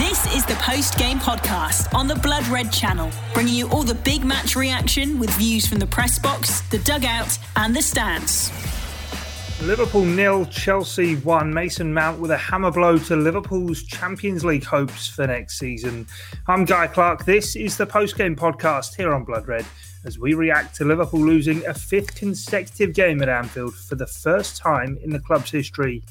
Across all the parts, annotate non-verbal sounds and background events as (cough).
This is the post game podcast on the Blood Red channel, bringing you all the big match reaction with views from the press box, the dugout, and the stands. Liverpool nil, Chelsea one. Mason Mount with a hammer blow to Liverpool's Champions League hopes for next season. I'm Guy Clark. This is the post game podcast here on Blood Red as we react to Liverpool losing a fifth consecutive game at Anfield for the first time in the club's history.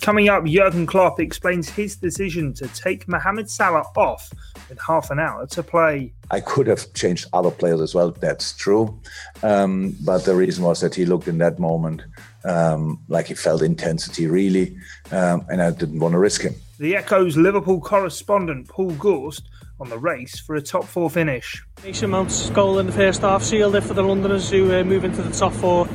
Coming up, Jurgen Klopp explains his decision to take Mohamed Salah off with half an hour to play. I could have changed other players as well, that's true. Um, but the reason was that he looked in that moment um, like he felt intensity really, um, and I didn't want to risk him. The Echo's Liverpool correspondent Paul Gorst on the race for a top four finish. Mason Mount's goal in the first half sealed it for the Londoners who uh, move into the top four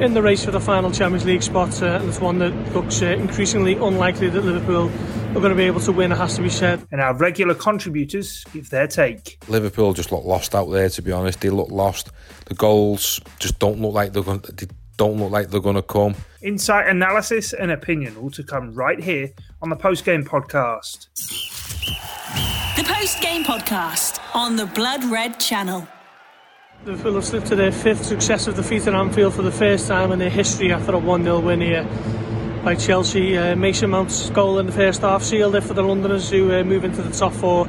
in the race for the final Champions League spot, uh, and it's one that looks uh, increasingly unlikely that Liverpool are going to be able to win, it has to be said. And our regular contributors give their take. Liverpool just look lost out there, to be honest. They look lost. The goals just don't look like they're going to, don't look like they're going to come. Insight, analysis, and opinion all to come right here on the post game podcast. The post game podcast on the Blood Red channel. Liverpool have slipped to their fifth successive defeat at Anfield for the first time in their history after a 1 0 win here by Chelsea. Uh, Mason Mount's goal in the first half sealed it for the Londoners who uh, move into the top four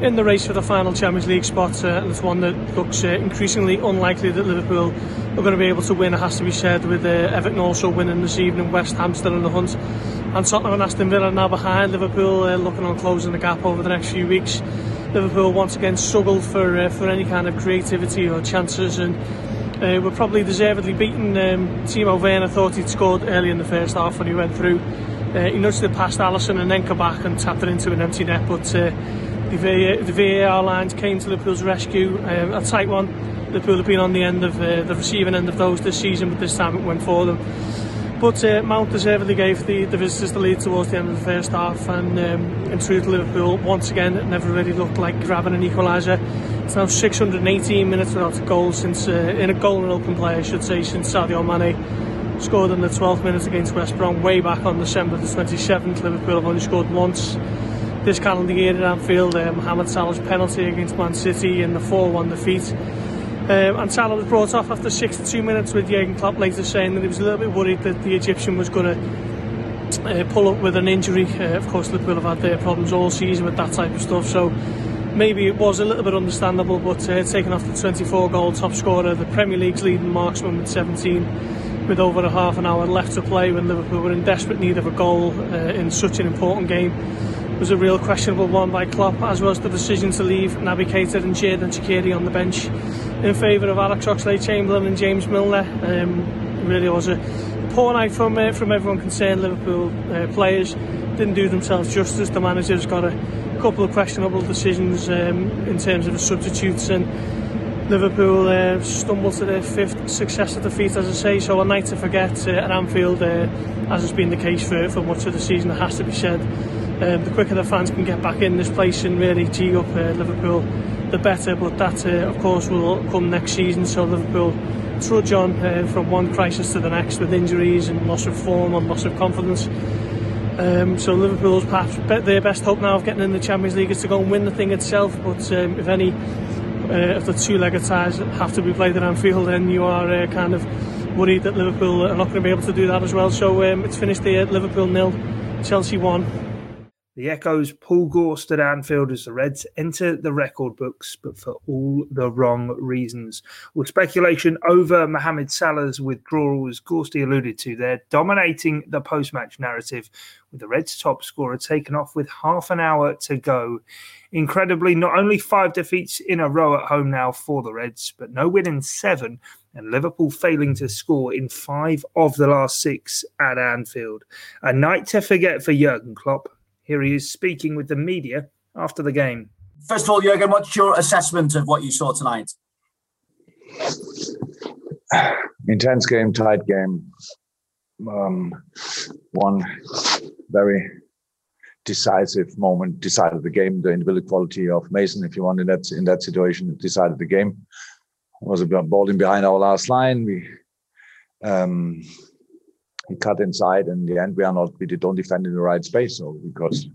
in the race for the final Champions League spot, uh, and it's one that looks uh, increasingly unlikely that Liverpool are going to be able to win. It has to be said, with uh, Everton also winning this evening, West Ham still in the hunt, and Tottenham and Aston Villa now behind Liverpool, uh, looking on closing the gap over the next few weeks. Liverpool once again struggled for uh, for any kind of creativity or chances, and uh, were probably deservedly beaten. Um, Timo Werner thought he'd scored early in the first half when he went through. Uh, he nudged it past Alisson and then come back and tapped it into an empty net, but. Uh, the, the VAR lines came to Liverpool's rescue. Um, a tight one. Liverpool have been on the end of uh, the receiving end of those this season, but this time it went for them. But uh, Mount deservedly gave the, the visitors the lead towards the end of the first half, and um, in truth, Liverpool once again it never really looked like grabbing an equaliser. It's now 618 minutes without a goal since uh, in a goal and open play, I should say, since Sadio Mane scored in the 12th minute against West Brom way back on December the 27th. Liverpool have only scored once this calendar year at Anfield. Uh, Mohamed Salah's penalty against Man City in the 4-1 defeat. Um, and Salah was brought off after 62 minutes with Jurgen Klopp later saying that he was a little bit worried that the Egyptian was going to uh, pull up with an injury. Uh, of course, Liverpool have had their problems all season with that type of stuff, so maybe it was a little bit understandable, but uh, taking off the 24 goal top scorer, the Premier League's leading marksman with 17, with over a half an hour left to play when Liverpool were in desperate need of a goal uh, in such an important game was a real questionable one by Klopp, as was the decision to leave Naby Keita and Xherdan Shaqiri on the bench in favour of Alex Oxlade-Chamberlain and James Milner. Um, really was a poor night from uh, from everyone concerned. Liverpool uh, players didn't do themselves justice. The manager's got a couple of questionable decisions um, in terms of the substitutes and Liverpool uh, stumbled to their fifth successive defeat, as I say, so a night to forget uh, at Anfield, uh, as has been the case for, for much of the season, it has to be said. Um, the quicker the fans can get back in this place and really G up uh, Liverpool, the better. But that, uh, of course, will come next season. So Liverpool trudge on uh, from one crisis to the next with injuries and loss of form and loss of confidence. Um, so Liverpool's perhaps their best hope now of getting in the Champions League is to go and win the thing itself. But um, if any uh, if the two-legged ties have to be played at Anfield, then you are uh, kind of worried that Liverpool are not going to be able to do that as well. So um, it's finished here: Liverpool nil, Chelsea one. The Echoes Paul Gorst at Anfield as the Reds enter the record books, but for all the wrong reasons. With speculation over Mohamed Salah's withdrawal, as Gorsty alluded to there, dominating the post match narrative, with the Reds' top scorer taken off with half an hour to go. Incredibly, not only five defeats in a row at home now for the Reds, but no win in seven, and Liverpool failing to score in five of the last six at Anfield. A night to forget for Jurgen Klopp here he is speaking with the media after the game. First of all, Jurgen, what's your assessment of what you saw tonight? Intense game, tight game. Um, one very decisive moment decided the game. The individual quality of Mason, if you want, in that in that situation, decided the game. It was a ball in behind our last line. We um, he cut inside, and in the end we are not we don't defend in the right space. So because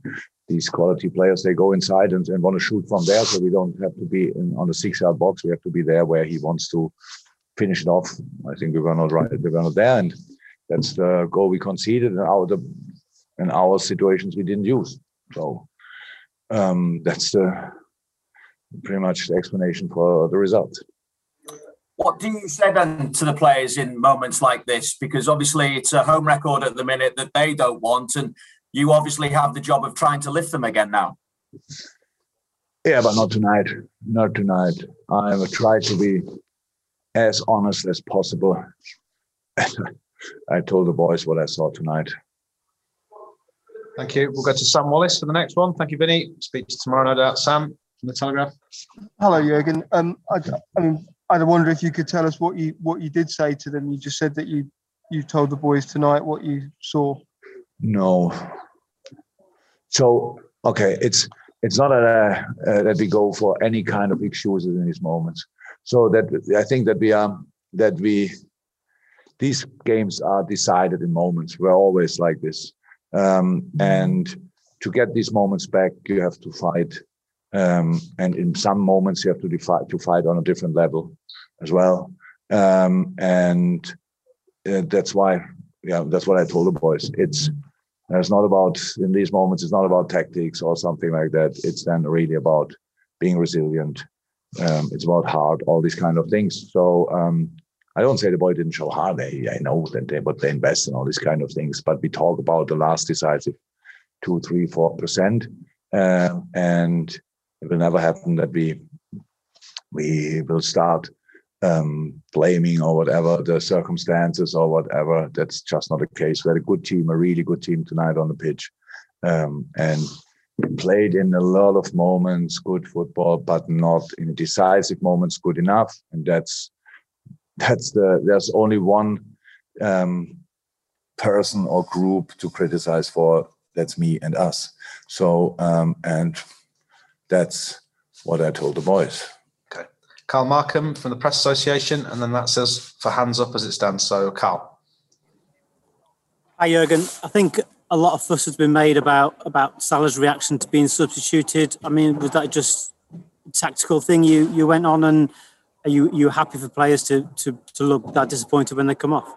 these quality players they go inside and, and want to shoot from there, so we don't have to be in, on the six yard box. We have to be there where he wants to finish it off. I think we were not right. We were not there, and that's the goal we conceded. And our the our situations we didn't use. So um, that's the pretty much the explanation for the result. What do you say then to the players in moments like this? Because obviously it's a home record at the minute that they don't want, and you obviously have the job of trying to lift them again now. Yeah, but not tonight. Not tonight. I will try to be as honest as possible. (laughs) I told the boys what I saw tonight. Thank you. We'll go to Sam Wallace for the next one. Thank you, Vinny. Speak to you tomorrow, no doubt. Sam from the Telegraph. Hello, Jurgen. Um, I, I mean, I wonder if you could tell us what you what you did say to them. You just said that you you told the boys tonight what you saw. No. So okay, it's it's not a, uh, that we go for any kind of excuses in these moments. So that I think that we are that we these games are decided in moments. We're always like this. Um, and to get these moments back, you have to fight. Um, and in some moments, you have to fight to fight on a different level as well. Um, and uh, that's why, yeah, that's what I told the boys. It's it's not about in these moments. It's not about tactics or something like that. It's then really about being resilient. Um, it's about heart, all these kind of things. So um, I don't say the boy didn't show heart. I, I know that they, but they invest in all these kind of things. But we talk about the last decisive two, three, four percent, um, and it will never happen that we we will start um, blaming or whatever the circumstances or whatever. That's just not the case. We had a good team, a really good team tonight on the pitch, um, and played in a lot of moments good football, but not in decisive moments good enough. And that's that's the there's only one um, person or group to criticize for. That's me and us. So um, and that's what I told the boys. Okay, Carl Markham from the Press Association, and then that says for hands up as it stands. So Carl. Hi Jurgen. I think a lot of fuss has been made about about Salah's reaction to being substituted. I mean, was that just a tactical thing you you went on and are you you happy for players to to to look that disappointed when they come off?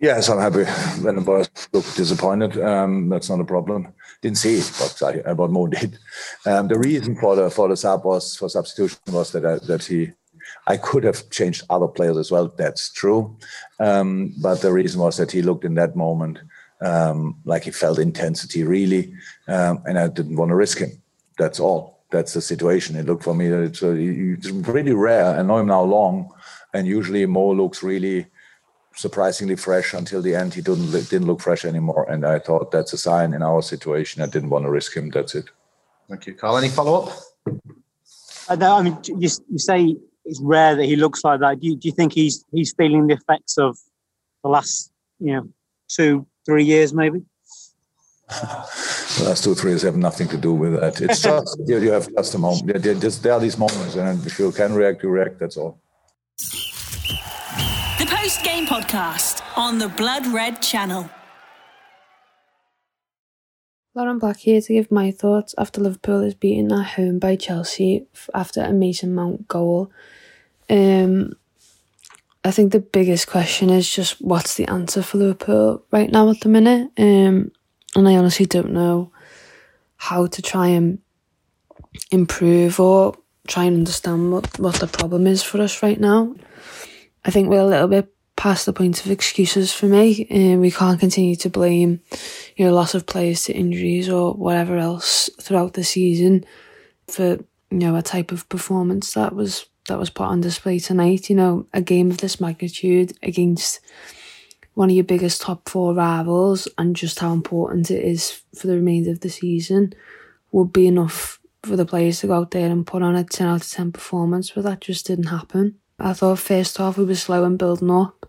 Yes, I'm happy when the boys look disappointed. Um, that's not a problem. Didn't see it, but but Mo (laughs) did. Um, the reason for the for the sub was for substitution was that I, that he, I could have changed other players as well. That's true, um, but the reason was that he looked in that moment um, like he felt intensity really, um, and I didn't want to risk him. That's all that's the situation. It looked for me that it's, uh, it's really rare. I know him now long, and usually Mo looks really surprisingly fresh until the end. He didn't didn't look fresh anymore, and I thought that's a sign in our situation. I didn't want to risk him. That's it. Thank you, Carl. Any follow up? Uh, no, I mean, you, you say it's rare that he looks like that. Do you, do you think he's he's feeling the effects of the last, you know, two, three years, maybe? the last two, three years have nothing to do with that. It's just (laughs) you, you have just a moment. There, there are these moments, and if you can react, you react. That's all. Game podcast on the Blood Red channel. Lauren Black here to give my thoughts after Liverpool is beaten at home by Chelsea after a Mason Mount goal. Um, I think the biggest question is just what's the answer for Liverpool right now at the minute. Um, and I honestly don't know how to try and improve or try and understand what, what the problem is for us right now. I think we're a little bit past the point of excuses for me, and we can't continue to blame, you know, loss of players to injuries or whatever else throughout the season for you know a type of performance that was that was put on display tonight. You know, a game of this magnitude against one of your biggest top four rivals and just how important it is for the remainder of the season would be enough for the players to go out there and put on a 10 out of 10 performance, but that just didn't happen. I thought first half we were slow and building up,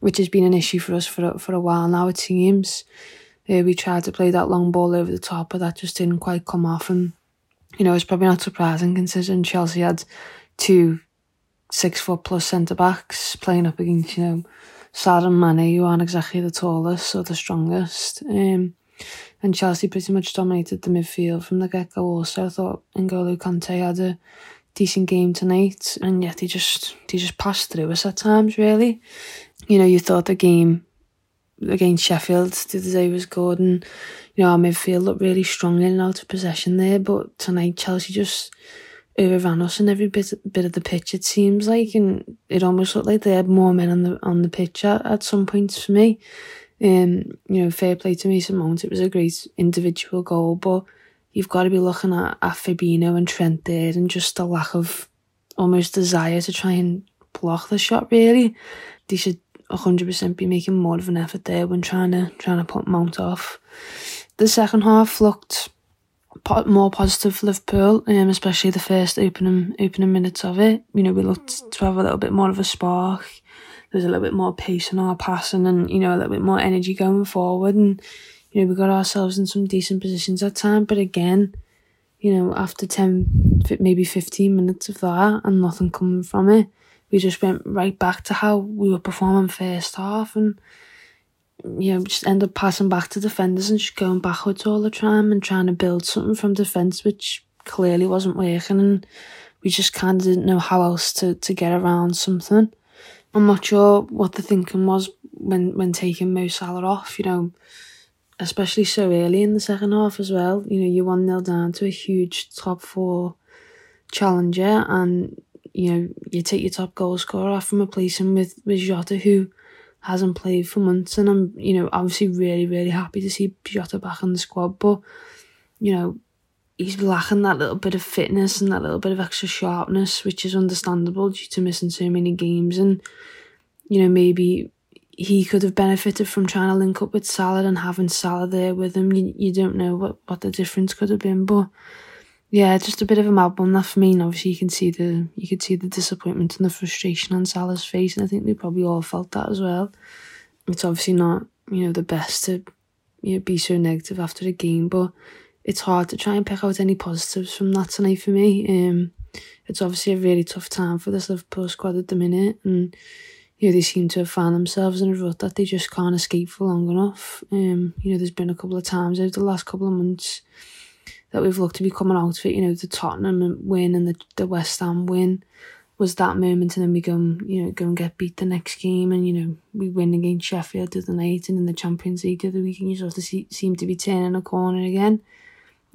which has been an issue for us for, for a while now, it seems. Uh, we tried to play that long ball over the top, but that just didn't quite come off. And, you know, it's probably not surprising considering Chelsea had two six foot plus centre backs playing up against, you know, Salah and Mane, who aren't exactly the tallest or the strongest. Um, and Chelsea pretty much dominated the midfield from the get go. Also, I thought N'Golo Kante had a decent game tonight, and yet he just they just passed through us at times. Really, you know, you thought the game against Sheffield the day was good, and you know our midfield looked really strong in and out of possession there. But tonight, Chelsea just overran us in every bit bit of the pitch. It seems like, and it almost looked like they had more men on the on the pitch at, at some points for me. Um, you know, fair play to Mason Mount. It was a great individual goal, but you've got to be looking at, at Fabinho and Trent there and just the lack of almost desire to try and block the shot, really. They should 100% be making more of an effort there when trying to trying to put Mount off. The second half looked more positive for Liverpool, um, especially the first opening opening minutes of it. You know, we looked to have a little bit more of a spark there's a little bit more pace in our passing and, you know, a little bit more energy going forward. And, you know, we got ourselves in some decent positions at time. But again, you know, after 10, maybe 15 minutes of that and nothing coming from it, we just went right back to how we were performing first half and, you know, just end up passing back to defenders and just going backwards all the time and trying to build something from defence, which clearly wasn't working. And we just kind of didn't know how else to, to get around something. I'm not sure what the thinking was when when taking Mo Salah off. You know, especially so early in the second half as well. You know, you're one 0 down to a huge top four challenger, and you know you take your top goal scorer off and replace him with with Jota, who hasn't played for months. And I'm you know obviously really really happy to see Jota back in the squad, but you know he's lacking that little bit of fitness and that little bit of extra sharpness, which is understandable due to missing so many games. And, you know, maybe he could have benefited from trying to link up with Salah and having Salah there with him. You, you don't know what, what the difference could have been, but yeah, just a bit of a mad one that for me. And obviously, you can see the you could see the disappointment and the frustration on Salah's face, and I think we probably all felt that as well. It's obviously not you know the best to you know be so negative after a game, but it's hard to try and pick out any positives from that tonight for me. Um, it's obviously a really tough time for this Liverpool squad at the minute, and you know they seem to have found themselves in a rut that they just can't escape for long enough. Um, you know, there's been a couple of times over the last couple of months that we've looked to be coming out of it. You know, the Tottenham win and the the West Ham win was that moment, and then we go, and, you know, go and get beat the next game, and you know we win against Sheffield the other night, and in the Champions League the other week, and you sort of see, seem to be turning a corner again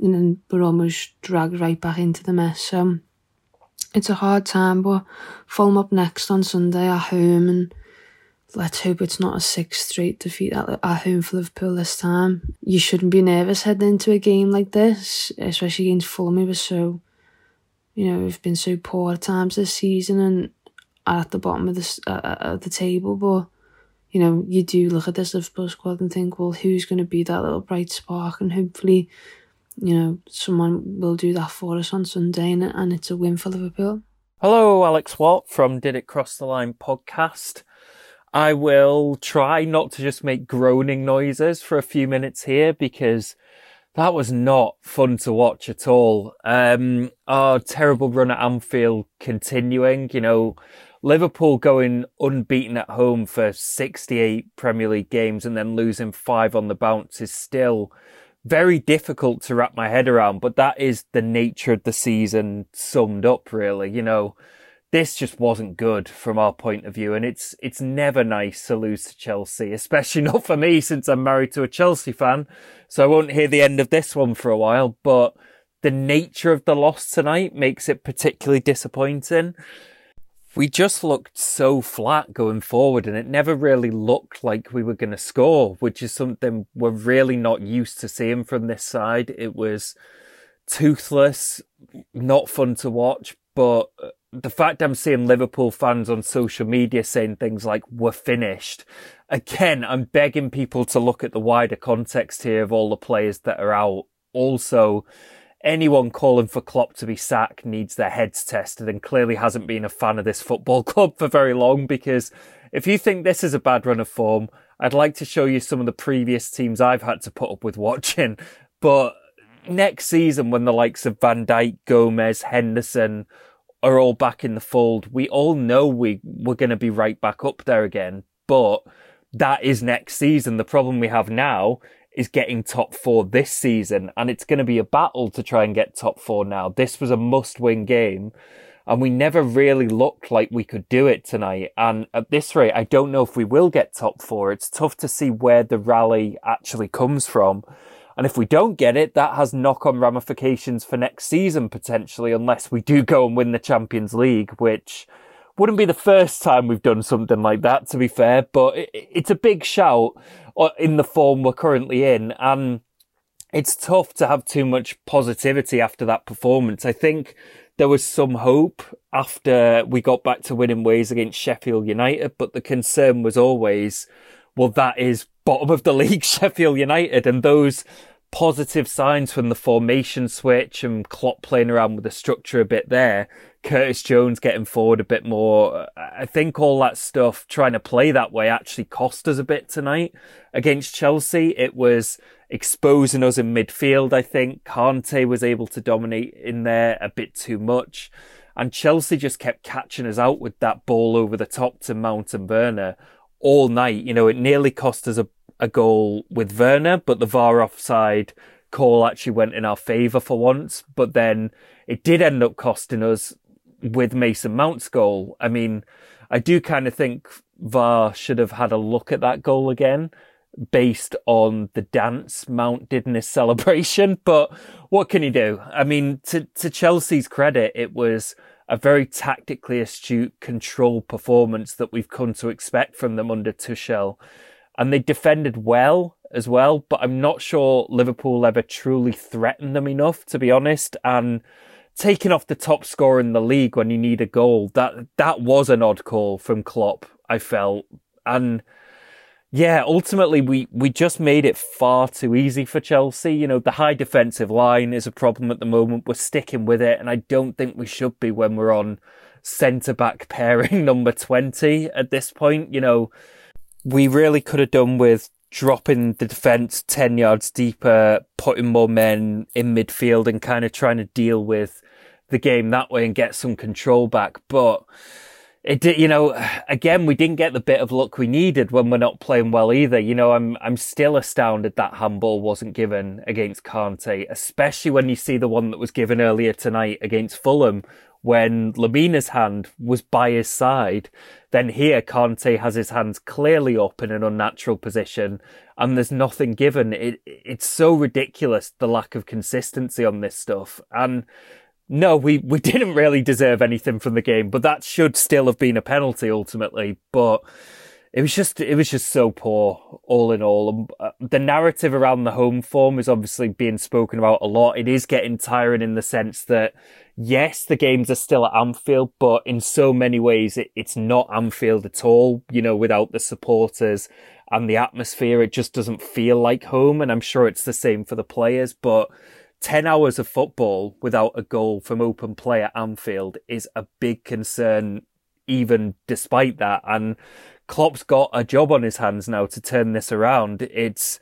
and then we're almost dragged right back into the mess. So it's a hard time, but Fulham up next on Sunday at home, and let's hope it's not a six straight defeat at, at home for Liverpool this time. You shouldn't be nervous heading into a game like this, especially against Fulham. Was so, you know, we've been so poor at times this season and at the bottom of the uh, of the table, but. You know, you do look at this Liverpool squad and think, well, who's going to be that little bright spark? And hopefully, you know, someone will do that for us on Sunday and, and it's a win for Liverpool. Hello, Alex Watt from Did It Cross the Line podcast. I will try not to just make groaning noises for a few minutes here because that was not fun to watch at all. Um, our terrible run at Anfield continuing, you know, Liverpool going unbeaten at home for 68 Premier League games and then losing five on the bounce is still very difficult to wrap my head around, but that is the nature of the season summed up, really. You know, this just wasn't good from our point of view, and it's it's never nice to lose to Chelsea, especially (laughs) not for me since I'm married to a Chelsea fan. So I won't hear the end of this one for a while, but the nature of the loss tonight makes it particularly disappointing we just looked so flat going forward and it never really looked like we were going to score, which is something we're really not used to seeing from this side. It was toothless, not fun to watch, but the fact I'm seeing Liverpool fans on social media saying things like, we're finished. Again, I'm begging people to look at the wider context here of all the players that are out. Also, anyone calling for Klopp to be sacked needs their heads tested and clearly hasn't been a fan of this football (laughs) club for very long because if you think this is a bad run of form, I'd like to show you some of the previous teams I've had to put up with watching. But next season, when the likes of Van Dijk, Gomez, Henderson are all back in the fold, we all know we, we're going to be right back up there again. but that is next season. The problem we have now is getting top four this season, and it's going to be a battle to try and get top four now. This was a must win game, and we never really looked like we could do it tonight. And at this rate, I don't know if we will get top four. It's tough to see where the rally actually comes from. And if we don't get it, that has knock on ramifications for next season potentially, unless we do go and win the Champions League, which wouldn't be the first time we've done something like that, to be fair, but it's a big shout uh, in the form we're currently in. And it's tough to have too much positivity after that performance. I think there was some hope after we got back to winning ways against Sheffield United, but the concern was always, well, that is bottom of the (laughs) league Sheffield United and those positive signs from the formation switch and Klopp playing around with the structure a bit there Curtis Jones getting forward a bit more. I think all that stuff trying to play that way actually cost us a bit tonight against Chelsea. It was exposing us in midfield. I think Kante was able to dominate in there a bit too much. And Chelsea just kept catching us out with that ball over the top to Mount and all night. You know, it nearly cost us a, a goal with Werner, but the VAR offside call actually went in our favour for once. But then it did end up costing us with Mason Mount's goal. I mean, I do kind of think VAR should have had a look at that goal again based on the dance Mount did in his (laughs) celebration. But what can you do? I mean, to, to Chelsea's credit, it was a very tactically astute, controlled performance that we've come to expect from them under Tuchel. And they defended well as well, but I'm not sure Liverpool ever truly threatened them enough, to be honest. And taking off the top scorer in the league when you need a goal, that that was an odd call from Klopp, I felt. And yeah, ultimately we, we just made it far too easy for Chelsea. You know, the high defensive line is a problem at the moment. We're sticking with it, and I don't think we should be when we're on centre back (laughs) pairing number 20 at this point. You know, we really could have done with dropping the defence 10 yards deeper, putting more men in midfield and kind of trying to deal with the game that way and get some control back. But it you know, again, we didn't get the bit of luck we needed when we're not playing well either. You know, I'm, I'm still astounded that handball wasn't given against Kante, especially when you see the one that was given earlier tonight against Fulham when Lemina's hand was by his side. Then here, Kante has his hands clearly up in an unnatural position and there's nothing given. It, it's so ridiculous, the lack of consistency on this stuff. And no, we, we (laughs) didn't really deserve anything from the game, but that should still have been a penalty ultimately. But it was just it was just so poor all in all. Uh, the narrative around the home form is obviously being spoken about a lot. It is getting tiring in the sense that yes, the games are still at Anfield, but in so many ways it, it's not Anfield at all. You know, without the supporters and the atmosphere, it just doesn't feel like home. And I'm sure it's the same for the players, but 10 hours of football without a goal from open play at Anfield is a big concern, even despite that. And Klopp's got a job on his hands now to turn this around. It's,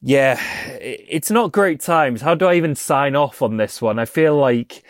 yeah, it's not great times. How do I even sign off on this one? I feel like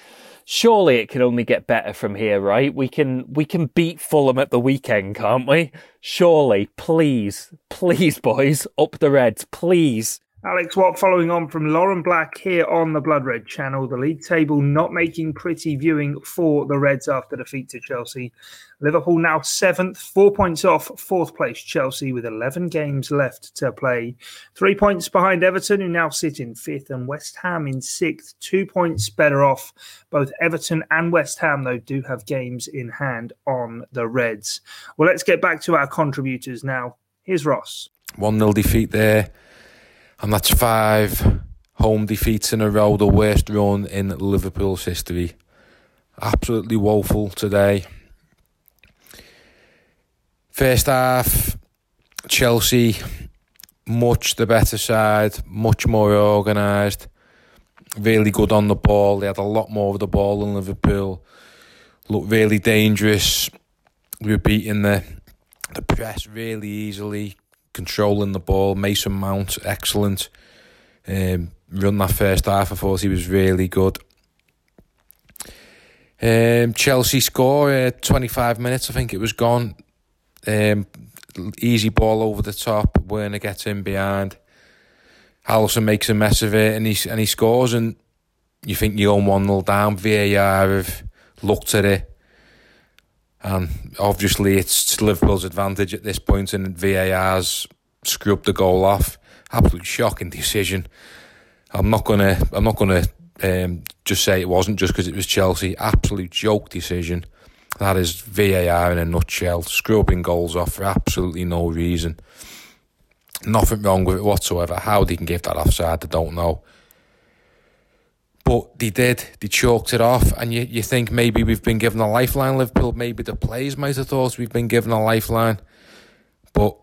surely it can only get better from here, right? We can, we can beat Fulham at the weekend, can't we? Surely, please, please, boys, up the Reds, please. Alex Watt following on from Lauren Black here on the Blood Red channel. The league table not making pretty viewing for the Reds after defeat to Chelsea. Liverpool now seventh, four points off fourth place Chelsea with 11 games left to play. Three points behind Everton, who now sit in fifth, and West Ham in sixth, two points better off. Both Everton and West Ham, though, do have games in hand on the Reds. Well, let's get back to our contributors now. Here's Ross. 1 0 defeat there and that's five home defeats in a row, the worst run in Liverpool's history. Absolutely woeful today. First half, Chelsea, much the better side, much more organised, really good on the ball. They had a lot more of the ball than Liverpool. Looked really dangerous. We were beating the the press really easily, controlling the ball. Mason Mount, excellent. Um, run that first half, I thought he was really good. Um, Chelsea score, uh, 25 minutes, I think it was gone. Um, easy ball over the top. Werner gets in behind. Alisson makes a mess of it and he and he scores and you think you're on one 0 down. VAR have looked at it and obviously it's Liverpool's advantage at this point and VAR's scrubbed the goal off. Absolute shocking decision. I'm not gonna I'm not gonna um, just say it wasn't just because it was Chelsea. Absolute joke decision. That is VAR in a nutshell. Scrubbing goals off for absolutely no reason. Nothing wrong with it whatsoever. How they can give that offside, I don't know. But they did. They chalked it off, and you, you think maybe we've been given a lifeline, Liverpool. Maybe the players might have thought we've been given a lifeline. But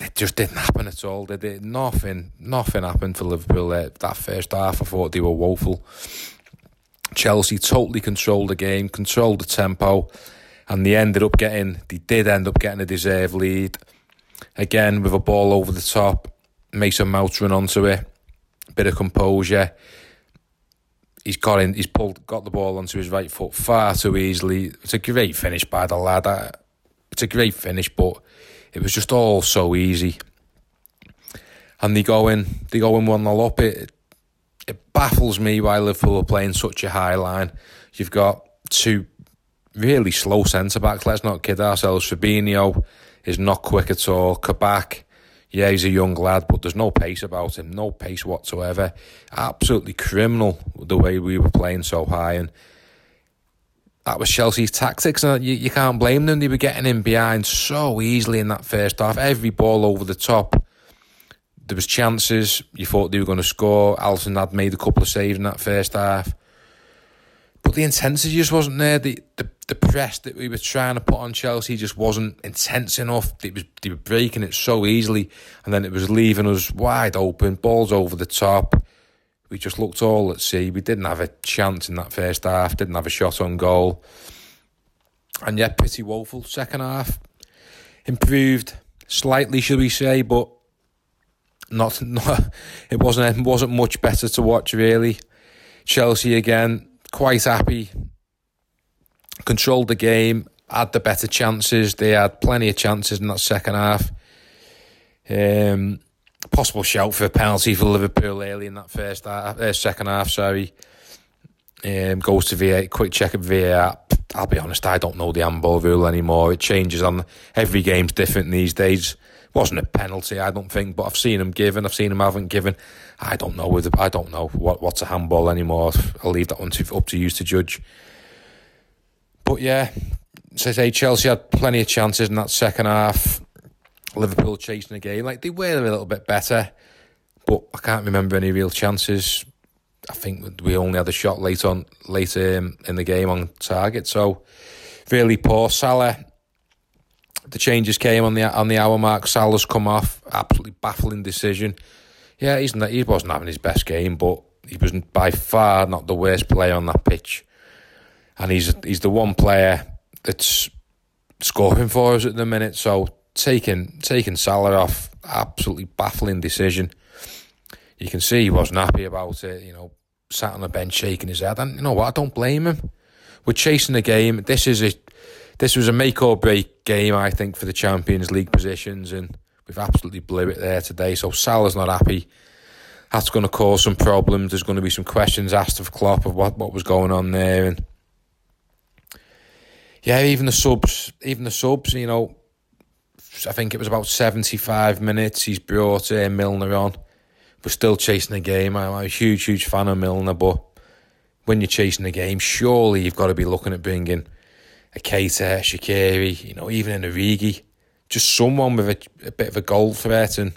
it just didn't happen at all, did it? Nothing, nothing happened for Liverpool that first half. I thought they were woeful. Chelsea totally controlled the game, controlled the tempo, and they ended up getting, they did end up getting a deserved lead. Again, with a ball over the top, Mason Mount run onto it, bit of composure. He's got in, he's pulled, got the ball onto his right foot far too easily. It's a great finish by the lad. It's a great finish, but it was just all so easy. And they go in, they go in one 0 up. It it baffles me why Liverpool are playing such a high line. You've got two really slow centre backs. Let's not kid ourselves. Fabinho is not quick at all. Kabak, yeah, he's a young lad, but there's no pace about him. No pace whatsoever. Absolutely criminal the way we were playing so high and that was Chelsea's tactics, and you, you can't blame them. They were getting in behind so easily in that first half. Every ball over the top. There was chances. You thought they were going to score. Alisson had made a couple of saves in that first half. But the intensity just wasn't there. The, the the press that we were trying to put on Chelsea just wasn't intense enough. It was they were breaking it so easily, and then it was leaving us wide open. Balls over the top we just looked all at sea. We didn't have a chance in that first half, didn't have a shot on goal. And yet, pretty woeful. Second half, improved slightly, should we say, but not, (laughs) not it wasn't it wasn't much better to watch really. Chelsea again, quite happy, controlled the game, had the better chances. They had plenty of chances in that second half. Um, possible shout for a penalty for Liverpool early in that first half, uh, second half. Sorry, um, goes to VAR. Quick check at VAR. I'll be honest, I don't know the handball rule anymore. It changes on every game's different these days. Wasn't a penalty, I don't think, but I've seen them given. I've seen them haven't given. I don't know. With I don't know what what's a handball anymore. I'll leave that one to, up to you to judge. But yeah, so say Chelsea had plenty of chances in that second half. Liverpool chasing the game. Like they were a little bit better, but I can't remember any real chances. I think we only had a shot late on later um, in the game on target. So really poor. Salah. The changes came on the on the hour mark. Salah's come off. Absolutely baffling decision. Yeah, he's not, he wasn't having his best game, but he was by far not the worst player on that pitch. And he's he's the one player that's scoring for us at the minute. So taking taking Salah off, absolutely baffling decision. You can see he wasn't happy about it. You know, sat on the bench shaking his head, and you know what? I don't blame him. We're chasing the game. This is a this was a make or break game, I think, for the Champions League positions, and we've absolutely blew it there today. So Salah's not happy. That's going to cause some problems. There's going to be some questions asked of Klopp of what, what was going on there, and yeah, even the subs, even the subs, you know, I think it was about 75 minutes. He's brought uh, Milner on. We're still chasing the game. I'm a huge, huge fan of Milner, but when you're chasing the game, surely you've got to be looking at bringing a Keita, Shaqiri, you know, even an Origi. Just someone with a, a bit of a goal threat. And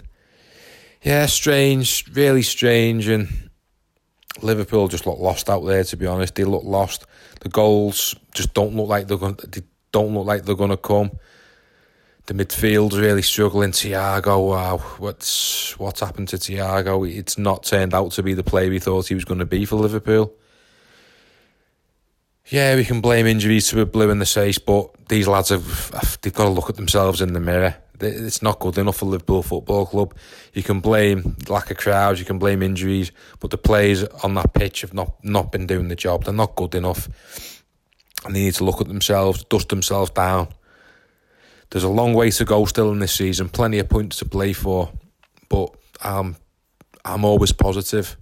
yeah, strange, really strange. And Liverpool just look lost out there, to be honest. They look lost. The goals just don't look like they're going. They don't look like they're going to come the midfield's really struggling. Thiago, wow, what's what's happened to Thiago? It's not turned out to be the player we thought he was going to be for Liverpool. Yeah, we can blame injuries to a blue in the face, but these lads have they've got to look at themselves in the mirror. It's not good enough for Liverpool Football Club. You can blame lack of crowds, you can blame injuries, but the players on that pitch have not, not been doing the job. They're not good enough. And they need to look at themselves, dust themselves down there's a long way to go still in this season, plenty of points to play for, but I'm I'm always positive,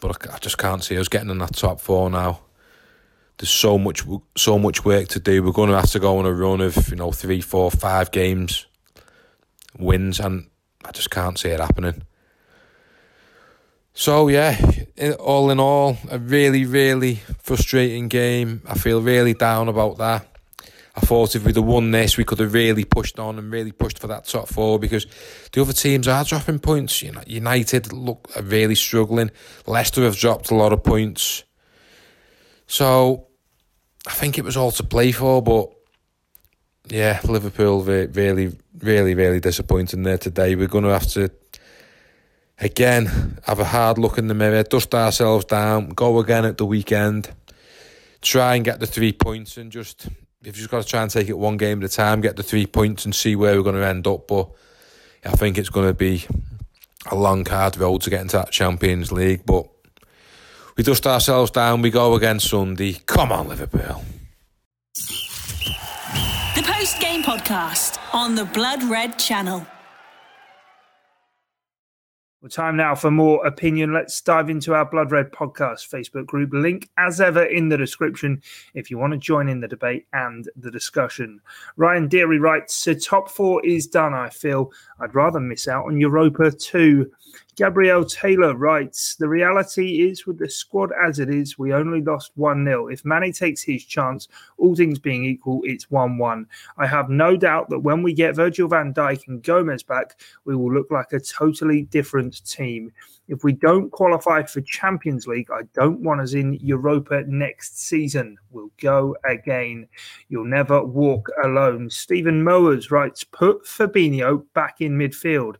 but I just can't see us getting in that top four now. There's so much so much work to do. We're going to have to go on a run of you know three, four, five games, wins, and I just can't see it happening. So yeah, all in all, a really, really frustrating game. I feel really down about that. I thought if we'd have won this, we could have really pushed on and really pushed for that top four because the other teams are dropping points. You know, United look are really struggling. Leicester have dropped a lot of points. So I think it was all to play for, but yeah, Liverpool really, really, really disappointing there today. We're going to have to again, have a hard look in the mirror, dust ourselves down, go again at the weekend, try and get the three points, and just you've just got to try and take it one game at a time, get the three points, and see where we're going to end up. But I think it's going to be a long, hard road to get into that Champions League. But we dust ourselves down, we go again Sunday. Come on, Liverpool. The post game podcast on the Blood Red channel. Well, time now for more opinion. Let's dive into our Blood Red podcast Facebook group. Link, as ever, in the description if you want to join in the debate and the discussion. Ryan Deary writes The top four is done, I feel. I'd rather miss out on Europa too. Gabrielle Taylor writes The reality is, with the squad as it is, we only lost 1 0. If Manny takes his chance, all things being equal, it's 1 1. I have no doubt that when we get Virgil van Dijk and Gomez back, we will look like a totally different team. If we don't qualify for Champions League, I don't want us in Europa next season. We'll go again. You'll never walk alone. Stephen Mowers writes Put Fabinho back in midfield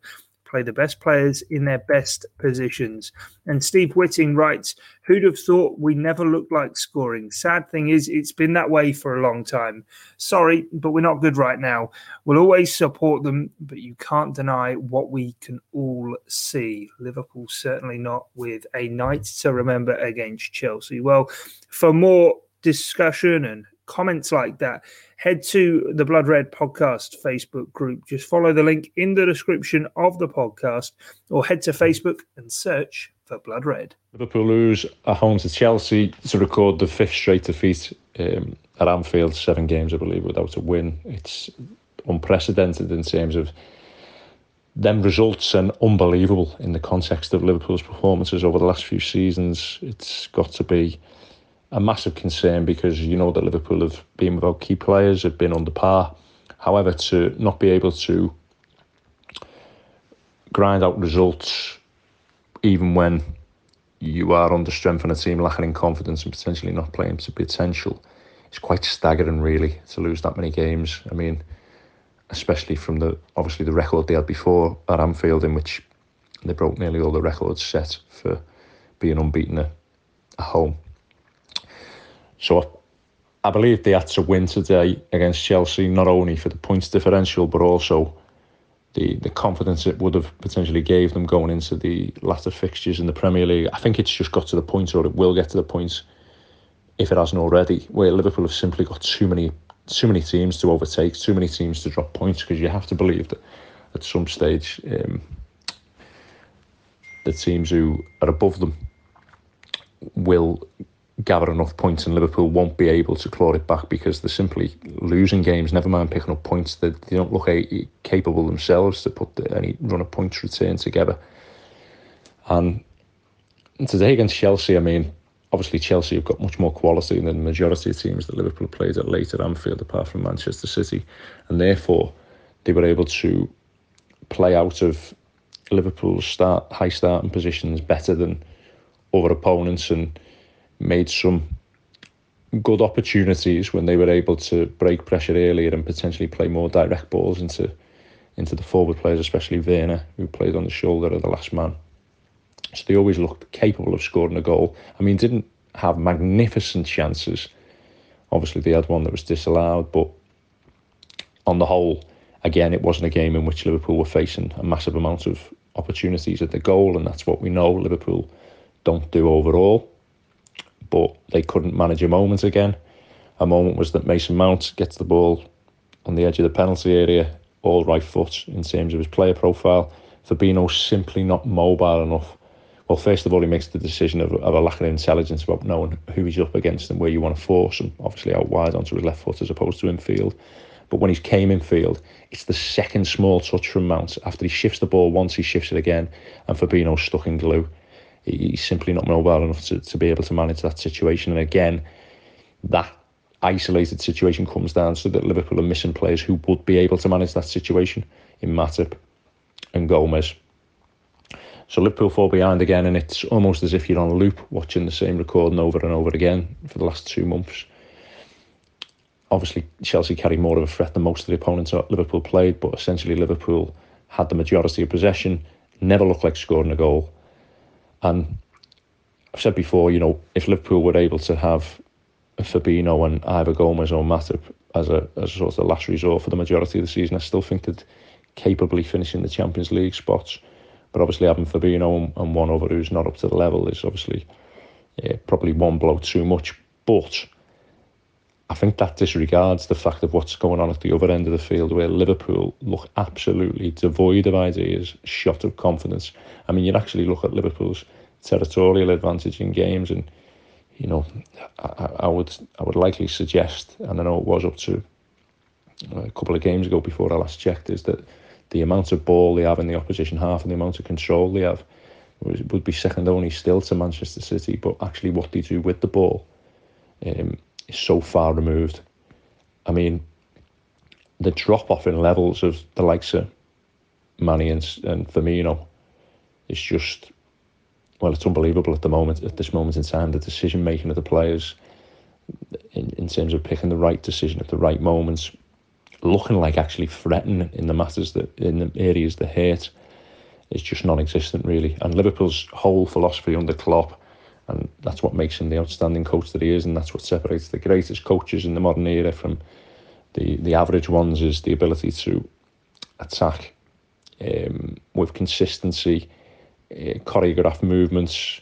play the best players in their best positions. And Steve Whitting writes, Who'd have thought we never looked like scoring? Sad thing is, it's been that way for a long time. Sorry, but we're not good right now. We'll always support them, but you can't deny what we can all see. Liverpool certainly not with a night to remember against Chelsea. Well, for more discussion and comments like that, head to the Blood Red Podcast Facebook group. Just follow the link in the description of the podcast or head to Facebook and search for Blood Red. Liverpool lose at home to Chelsea to record the fifth straight defeat um, at Anfield, seven games, I believe, without a win. It's unprecedented in terms of them results and unbelievable in the context of Liverpool's performances over the last few seasons. It's got to be a massive concern because you know that Liverpool have been without key players, have been under par. However, to not be able to grind out results, even when you are under strength and a team lacking in confidence and potentially not playing to potential, it's quite staggering, really, to lose that many games. I mean, especially from the obviously the record they had before at Anfield, in which they broke nearly all the records set for being unbeaten at home. So I believe they had to win today against Chelsea, not only for the points differential, but also the, the confidence it would have potentially gave them going into the latter fixtures in the Premier League. I think it's just got to the point, or it will get to the point, if it hasn't already, where Liverpool have simply got too many too many teams to overtake, too many teams to drop points, because you have to believe that at some stage um, the teams who are above them will gather enough points and Liverpool won't be able to claw it back because they're simply losing games, never mind picking up points. They, they don't look a, capable themselves to put the, any run of points return together. And today against Chelsea, I mean, obviously Chelsea have got much more quality than the majority of teams that Liverpool played at later Anfield, apart from Manchester City. And therefore, they were able to play out of Liverpool's start high starting positions better than other opponents and made some good opportunities when they were able to break pressure earlier and potentially play more direct balls into into the forward players, especially Werner, who played on the shoulder of the last man. So they always looked capable of scoring a goal. I mean, didn't have magnificent chances. Obviously, they had one that was disallowed, but on the whole, again, it wasn't a game in which Liverpool were facing a massive amount of opportunities at the goal, and that's what we know Liverpool don't do overall but they couldn't manage a moment again. A moment was that Mason Mount gets the ball on the edge of the penalty area, all right foot in terms of his player profile. Fabinho's simply not mobile enough. Well, first of all, he makes the decision of, of a lack of intelligence about knowing who he's up against and where you want to force him, obviously out wide onto his left foot as opposed to in field. But when he's came in field, it's the second small touch from Mount. After he shifts the ball once, he shifts it again, and Fabinho's stuck in glue. He's simply not mobile enough to, to be able to manage that situation. And again, that isolated situation comes down so that Liverpool are missing players who would be able to manage that situation in Matip and Gomez. So Liverpool fall behind again, and it's almost as if you're on a loop watching the same recording over and over again for the last two months. Obviously, Chelsea carried more of a threat than most of the opponents Liverpool played, but essentially Liverpool had the majority of possession, never looked like scoring a goal. And I've said before, you know, if Liverpool were able to have Fabinho and either Gomez or Matip as a as a sort of last resort for the majority of the season, I still think that capably finishing the Champions League spots. But obviously having Fabinho and, one over who's not up to the level is obviously yeah, probably one blow too much. But I think that disregards the fact of what's going on at the other end of the field where Liverpool look absolutely devoid of ideas, shot of confidence. I mean, you'd actually look at Liverpool's territorial advantage in games and you know, I, I would I would likely suggest, and I know it was up to a couple of games ago before I last checked, is that the amount of ball they have in the opposition half and the amount of control they have would be second only still to Manchester City. But actually, what they do with the ball um, is so far removed. I mean, the drop off in levels of the likes of Mané and, and Firmino is just well, it's unbelievable at the moment. At this moment in time, the decision making of the players in, in terms of picking the right decision at the right moments, looking like actually threatening in the matters that in the areas that hurt, is just non-existent really. And Liverpool's whole philosophy under Klopp, and that's what makes him the outstanding coach that he is, and that's what separates the greatest coaches in the modern era from the the average ones, is the ability to attack um, with consistency uh, movements,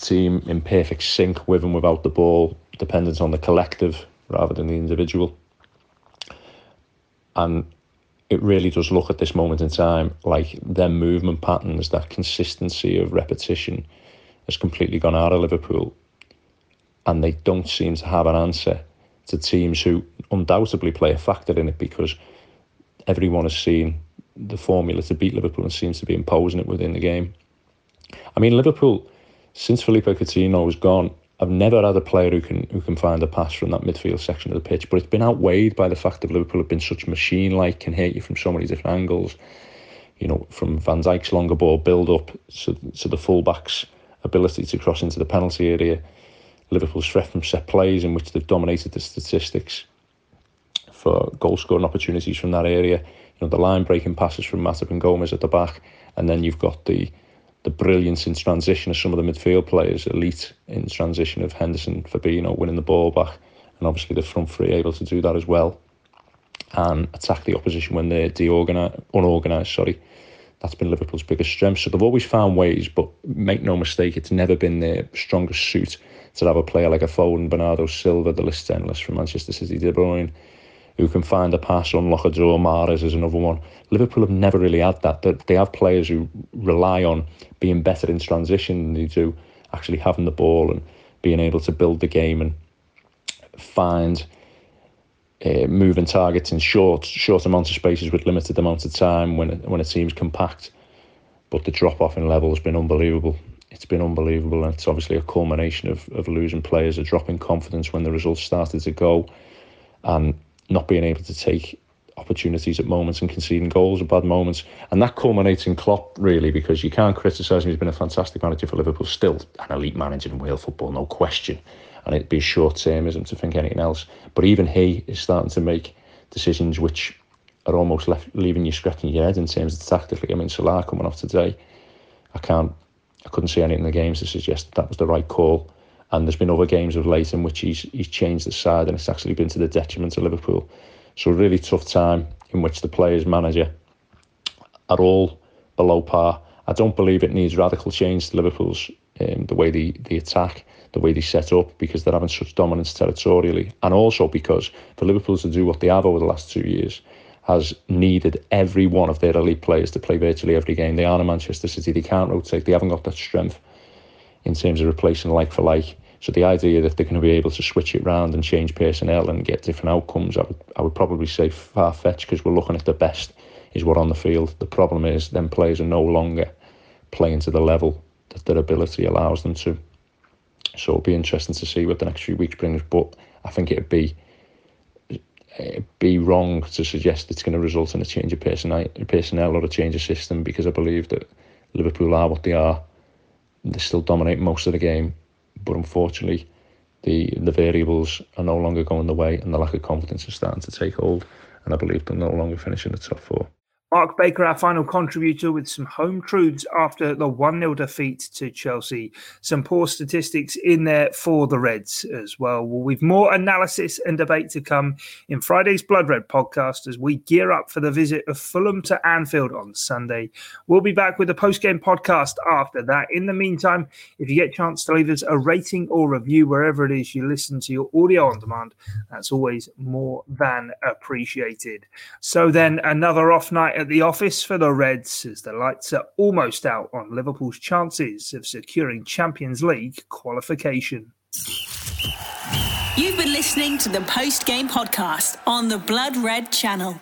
team in perfect sync with and without the ball, dependent on the collective rather than the individual. And it really does look at this moment in time like their movement patterns, that consistency of repetition has completely gone out of Liverpool. And they don't seem to have an answer to teams who undoubtedly play a factor in it because everyone has seen the formula to beat Liverpool and seems to be imposing it within the game. I mean, Liverpool, since Philippe Coutinho was gone, I've never had a player who can who can find a pass from that midfield section of the pitch, but it's been outweighed by the fact that Liverpool have been such machine-like, can hit you from so many different angles. You know, from Van Dijk's longer ball build up to, to the fullbacks' ability to cross into the penalty area. Liverpool's threat from set plays in which they've dominated the statistics for goal scoring opportunities from that area You know, the line breaking passes from Matip and Gomez at the back, and then you've got the the brilliance in transition of some of the midfield players, elite in transition of Henderson, Fabinho winning the ball back, and obviously the front three able to do that as well, and attack the opposition when they're unorganised. Sorry, that's been Liverpool's biggest strength. So they've always found ways, but make no mistake, it's never been their strongest suit to have a player like a Foden, Bernardo Silva, the list endless from Manchester City, De Bruyne, who can find a pass, unlock a door. Mahrez is another one. Liverpool have never really had that. They have players who rely on being better in transition than they do actually having the ball and being able to build the game and find uh, moving targets in short short amounts of spaces with limited amounts of time when it, when a team's compact. But the drop off in level has been unbelievable. It's been unbelievable, and it's obviously a culmination of, of losing players, a drop in confidence when the results started to go, and not being able to take opportunities at moments and conceding goals at bad moments. And that culminates in Klopp, really, because you can't criticise him. He's been a fantastic manager for Liverpool, still an elite manager in Wales football, no question. And it'd be short termism to think anything else. But even he is starting to make decisions which are almost left leaving you scratching your head in terms of tactically. I mean, Salah coming off today, I can't, I couldn't see anything in the games to suggest that was the right call. And there's been other games of late in which he's he's changed the side, and it's actually been to the detriment of Liverpool. So a really tough time in which the players, manager, are all below par. I don't believe it needs radical change to Liverpool's um, the way they, they attack, the way they set up because they're having such dominance territorially, and also because for Liverpool to do what they have over the last two years has needed every one of their elite players to play virtually every game. They aren't a Manchester City. They can't rotate. They haven't got that strength in terms of replacing like for like. So the idea that they're going to be able to switch it round and change personnel and get different outcomes, I would, I would probably say far fetched because we're looking at the best is what on the field. The problem is then players are no longer playing to the level that their ability allows them to. So it'll be interesting to see what the next few weeks brings. But I think it'd be it'd be wrong to suggest it's going to result in a change of personnel, personnel or a change of system because I believe that Liverpool are what they are. They still dominate most of the game, but unfortunately, the the variables are no longer going the way, and the lack of confidence is starting to take hold. And I believe they're no longer finishing the top four. Mark Baker, our final contributor, with some home truths after the 1 0 defeat to Chelsea. Some poor statistics in there for the Reds as well. well. We've more analysis and debate to come in Friday's Blood Red podcast as we gear up for the visit of Fulham to Anfield on Sunday. We'll be back with a post game podcast after that. In the meantime, if you get a chance to leave us a rating or review wherever it is you listen to your audio on demand, that's always more than appreciated. So then, another off night at the office for the Reds as the lights are almost out on Liverpool's chances of securing Champions League qualification. You've been listening to the post game podcast on the Blood Red channel.